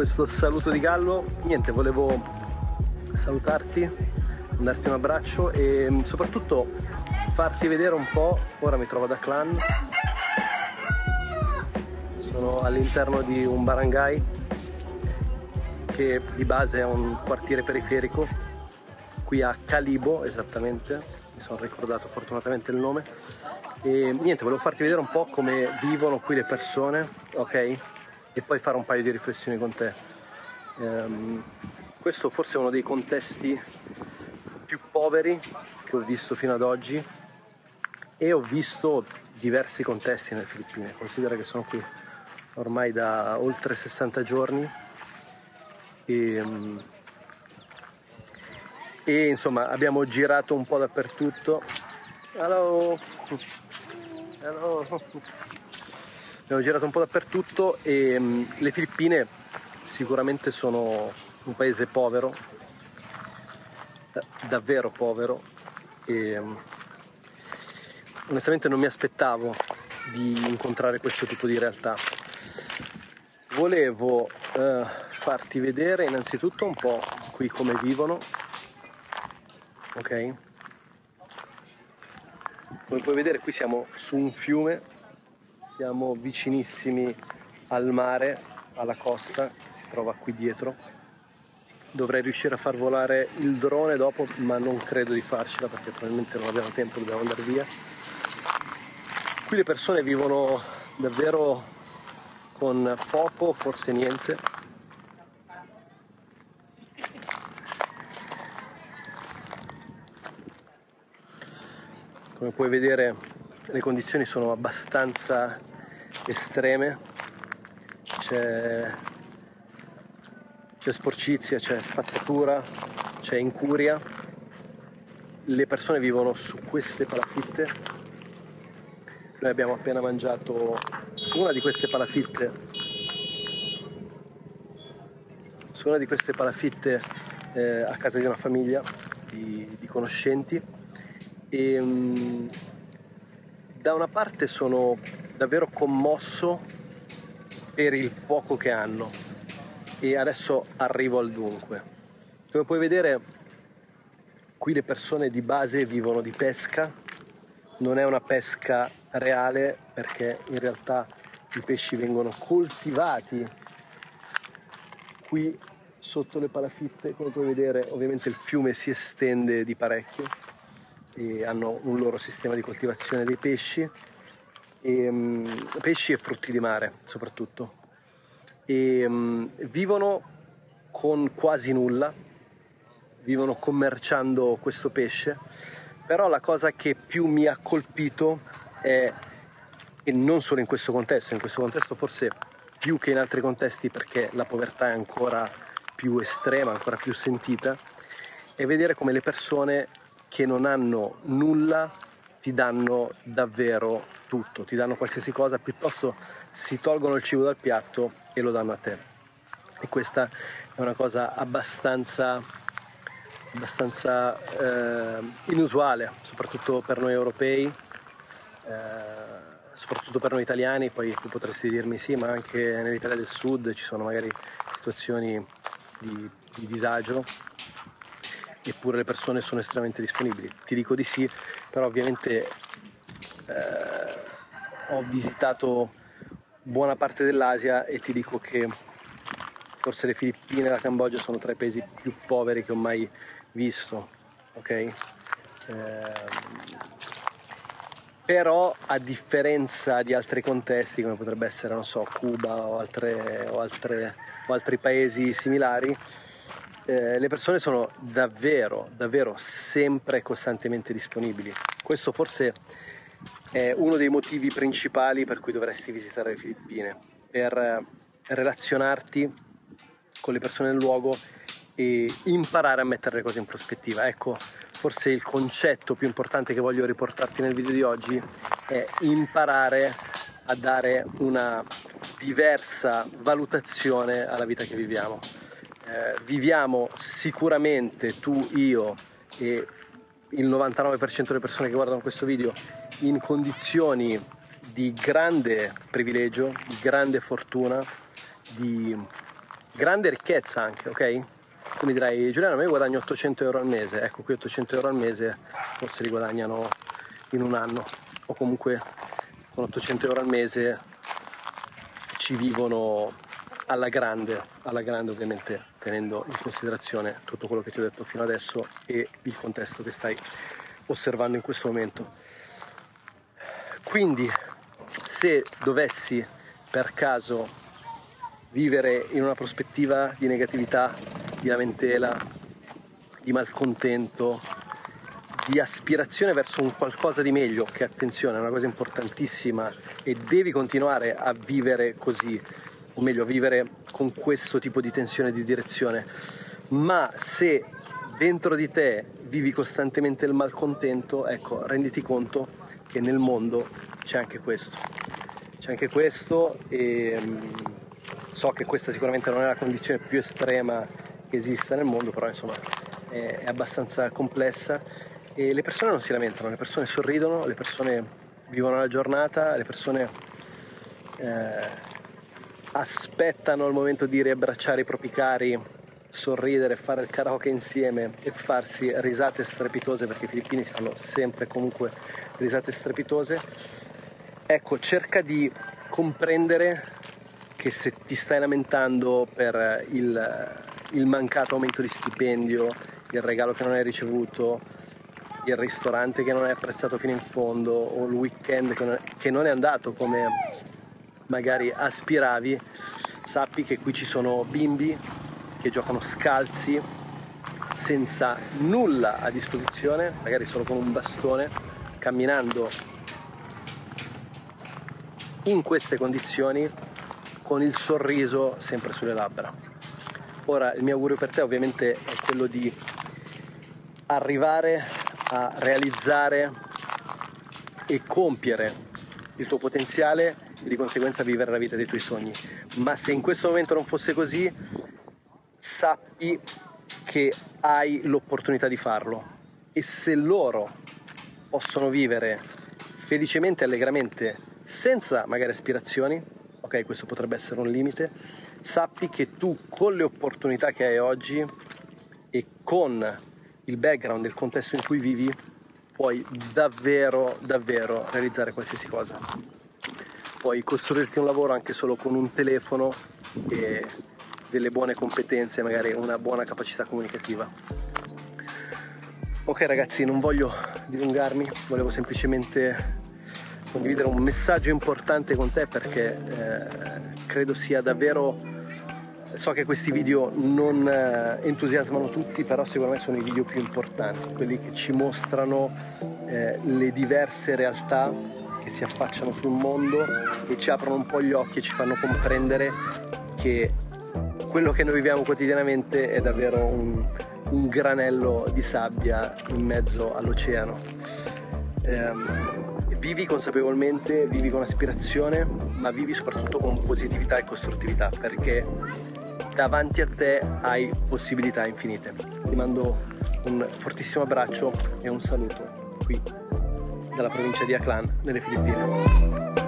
questo saluto di gallo, niente, volevo salutarti, darti un abbraccio e mm, soprattutto farti vedere un po', ora mi trovo da Clan, sono all'interno di un barangay che di base è un quartiere periferico, qui a Calibo esattamente, mi sono ricordato fortunatamente il nome. E niente, volevo farti vedere un po' come vivono qui le persone, ok? E poi fare un paio di riflessioni con te. Um, questo forse è uno dei contesti più poveri che ho visto fino ad oggi e ho visto diversi contesti nelle Filippine. Considera che sono qui ormai da oltre 60 giorni e, um, e insomma abbiamo girato un po' dappertutto. Hello. Hello. Abbiamo girato un po' dappertutto e um, le Filippine sicuramente sono un paese povero, davvero povero e um, onestamente non mi aspettavo di incontrare questo tipo di realtà. Volevo uh, farti vedere innanzitutto un po' qui come vivono, ok? Come puoi vedere qui siamo su un fiume, siamo vicinissimi al mare, alla costa, che si trova qui dietro. Dovrei riuscire a far volare il drone dopo, ma non credo di farcela perché probabilmente non abbiamo tempo, dobbiamo andare via. Qui le persone vivono davvero con poco, forse niente. Come puoi vedere le condizioni sono abbastanza estreme, c'è, c'è sporcizia, c'è spazzatura, c'è incuria, le persone vivono su queste palafitte, noi abbiamo appena mangiato su una di queste palafitte, su una di queste palafitte eh, a casa di una famiglia di, di conoscenti. E um, da una parte sono davvero commosso per il poco che hanno. E adesso arrivo al dunque. Come puoi vedere qui le persone di base vivono di pesca, non è una pesca reale perché in realtà i pesci vengono coltivati qui sotto le palafitte, come puoi vedere ovviamente il fiume si estende di parecchio hanno un loro sistema di coltivazione dei pesci, e, um, pesci e frutti di mare soprattutto. E, um, vivono con quasi nulla, vivono commerciando questo pesce, però la cosa che più mi ha colpito è, e non solo in questo contesto, in questo contesto forse più che in altri contesti perché la povertà è ancora più estrema, ancora più sentita, è vedere come le persone che non hanno nulla ti danno davvero tutto, ti danno qualsiasi cosa, piuttosto si tolgono il cibo dal piatto e lo danno a te. E questa è una cosa abbastanza, abbastanza eh, inusuale, soprattutto per noi europei, eh, soprattutto per noi italiani, poi tu potresti dirmi sì, ma anche nell'Italia del Sud ci sono magari situazioni di, di disagio eppure le persone sono estremamente disponibili. Ti dico di sì, però ovviamente eh, ho visitato buona parte dell'Asia e ti dico che forse le Filippine e la Cambogia sono tra i paesi più poveri che ho mai visto, ok? Eh, però a differenza di altri contesti come potrebbe essere, non so, Cuba o, altre, o, altre, o altri paesi similari, eh, le persone sono davvero, davvero sempre e costantemente disponibili. Questo forse è uno dei motivi principali per cui dovresti visitare le Filippine, per eh, relazionarti con le persone del luogo e imparare a mettere le cose in prospettiva. Ecco, forse il concetto più importante che voglio riportarti nel video di oggi è imparare a dare una diversa valutazione alla vita che viviamo eh, viviamo sicuramente tu, io e il 99% delle persone che guardano questo video in condizioni di grande privilegio, di grande fortuna, di grande ricchezza anche, ok? Tu mi dirai, Giuliano, ma io guadagno 800 euro al mese, ecco qui 800 euro al mese forse li guadagnano in un anno, o comunque con 800 euro al mese ci vivono alla grande, alla grande ovviamente tenendo in considerazione tutto quello che ti ho detto fino adesso e il contesto che stai osservando in questo momento. Quindi se dovessi per caso vivere in una prospettiva di negatività, di lamentela, di malcontento, di aspirazione verso un qualcosa di meglio, che attenzione è una cosa importantissima e devi continuare a vivere così, o meglio a vivere con questo tipo di tensione di direzione. Ma se dentro di te vivi costantemente il malcontento, ecco, renditi conto che nel mondo c'è anche questo. C'è anche questo e um, so che questa sicuramente non è la condizione più estrema che esista nel mondo, però insomma è abbastanza complessa e le persone non si lamentano, le persone sorridono, le persone vivono la giornata, le persone eh, aspettano il momento di riabbracciare i propri cari, sorridere, fare il karaoke insieme e farsi risate strepitose, perché i filippini si fanno sempre comunque risate strepitose. Ecco, cerca di comprendere che se ti stai lamentando per il, il mancato aumento di stipendio, il regalo che non hai ricevuto, il ristorante che non hai apprezzato fino in fondo o il weekend che non, è, che non è andato come magari aspiravi, sappi che qui ci sono bimbi che giocano scalzi senza nulla a disposizione, magari solo con un bastone, camminando in queste condizioni con il sorriso sempre sulle labbra. Ora il mio augurio per te ovviamente è quello di arrivare a realizzare e compiere il tuo potenziale di conseguenza vivere la vita dei tuoi sogni. Ma se in questo momento non fosse così, sappi che hai l'opportunità di farlo e se loro possono vivere felicemente e allegramente senza magari aspirazioni, ok, questo potrebbe essere un limite, sappi che tu con le opportunità che hai oggi e con il background, il contesto in cui vivi, puoi davvero, davvero realizzare qualsiasi cosa. Puoi costruirti un lavoro anche solo con un telefono e delle buone competenze, magari una buona capacità comunicativa. Ok ragazzi, non voglio dilungarmi, volevo semplicemente condividere un messaggio importante con te perché eh, credo sia davvero So che questi video non eh, entusiasmano tutti, però secondo me sono i video più importanti, quelli che ci mostrano eh, le diverse realtà che si affacciano sul mondo e ci aprono un po' gli occhi e ci fanno comprendere che quello che noi viviamo quotidianamente è davvero un, un granello di sabbia in mezzo all'oceano. Eh, vivi consapevolmente, vivi con aspirazione, ma vivi soprattutto con positività e costruttività, perché davanti a te hai possibilità infinite. Ti mando un fortissimo abbraccio e un saluto qui dalla provincia di Aklan, nelle Filippine.